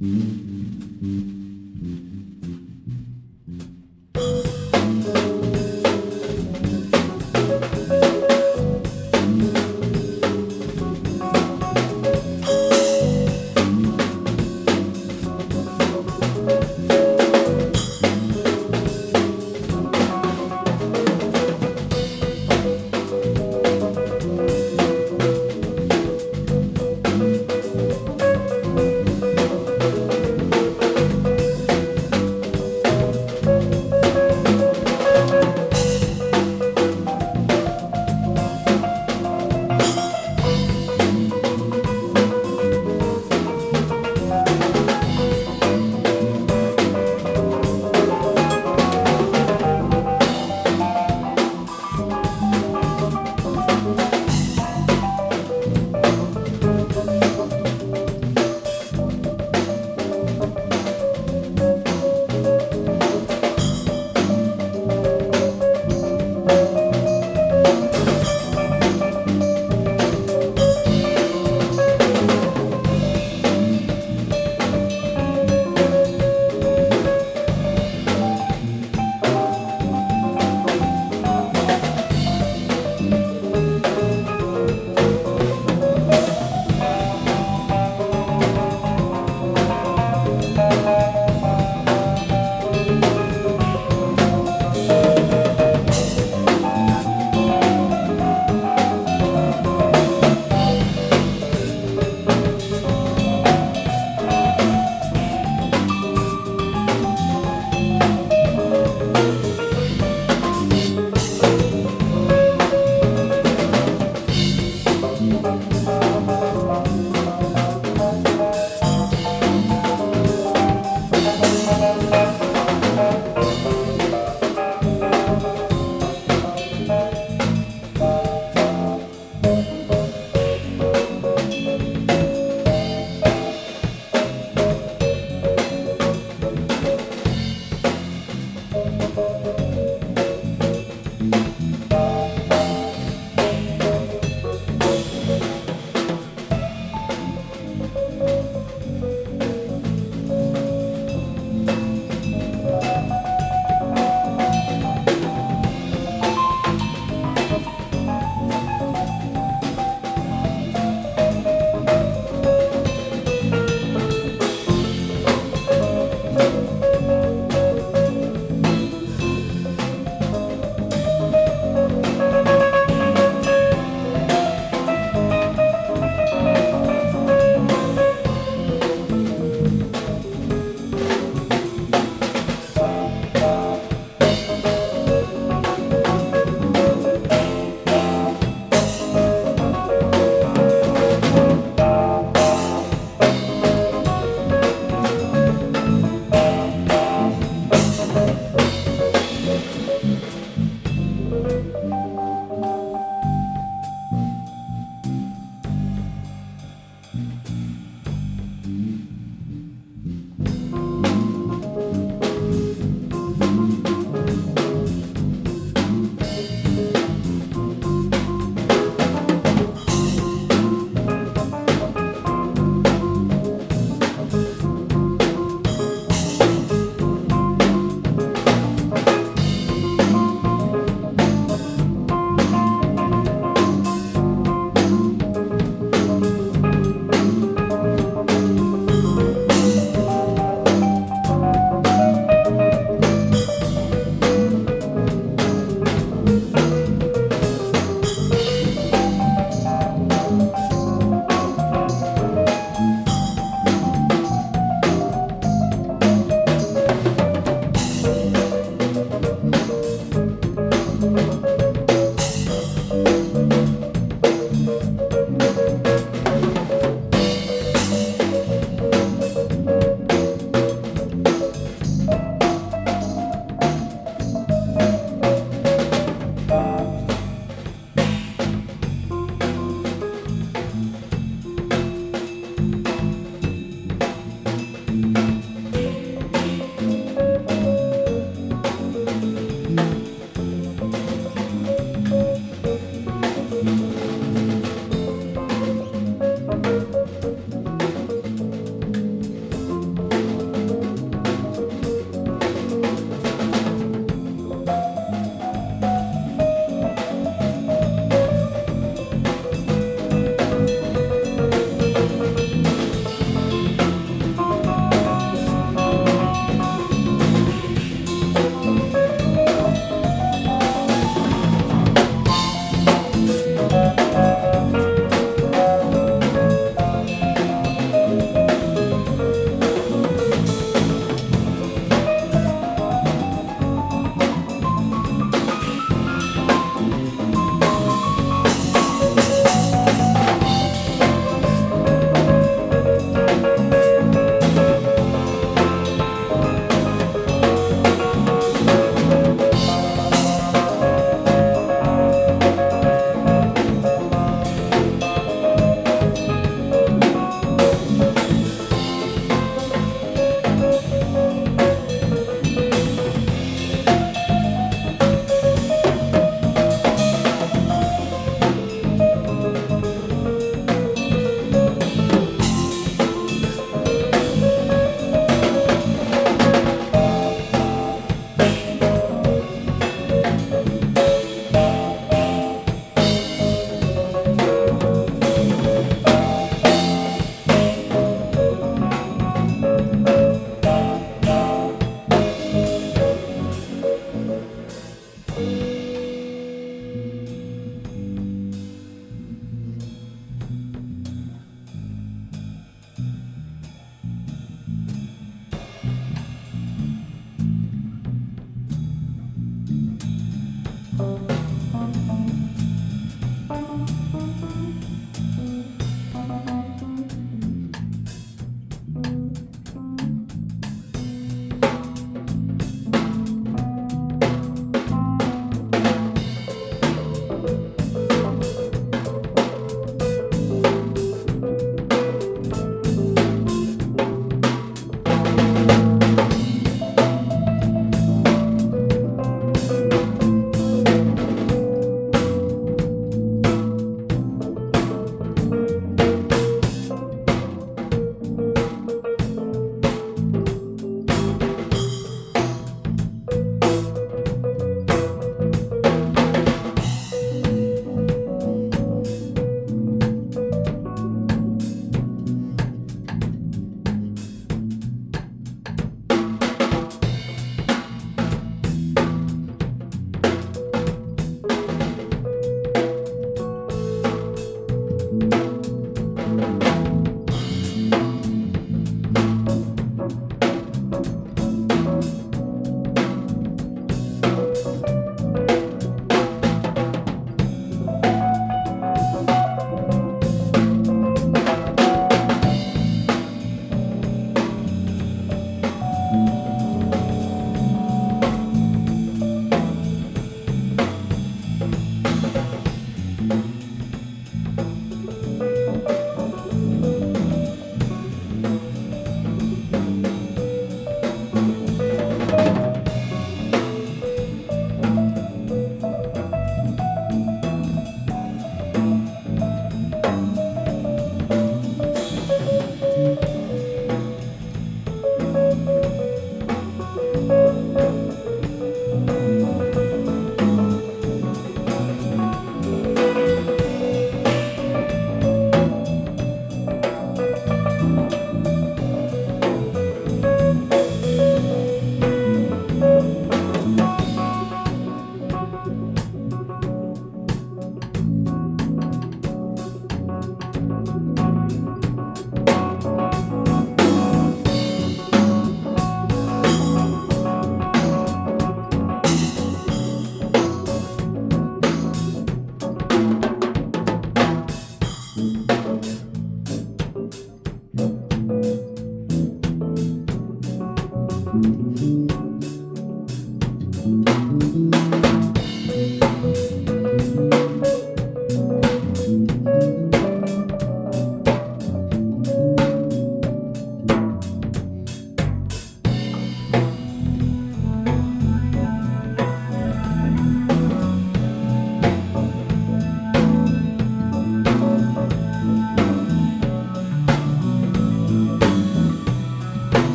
Mm-hmm.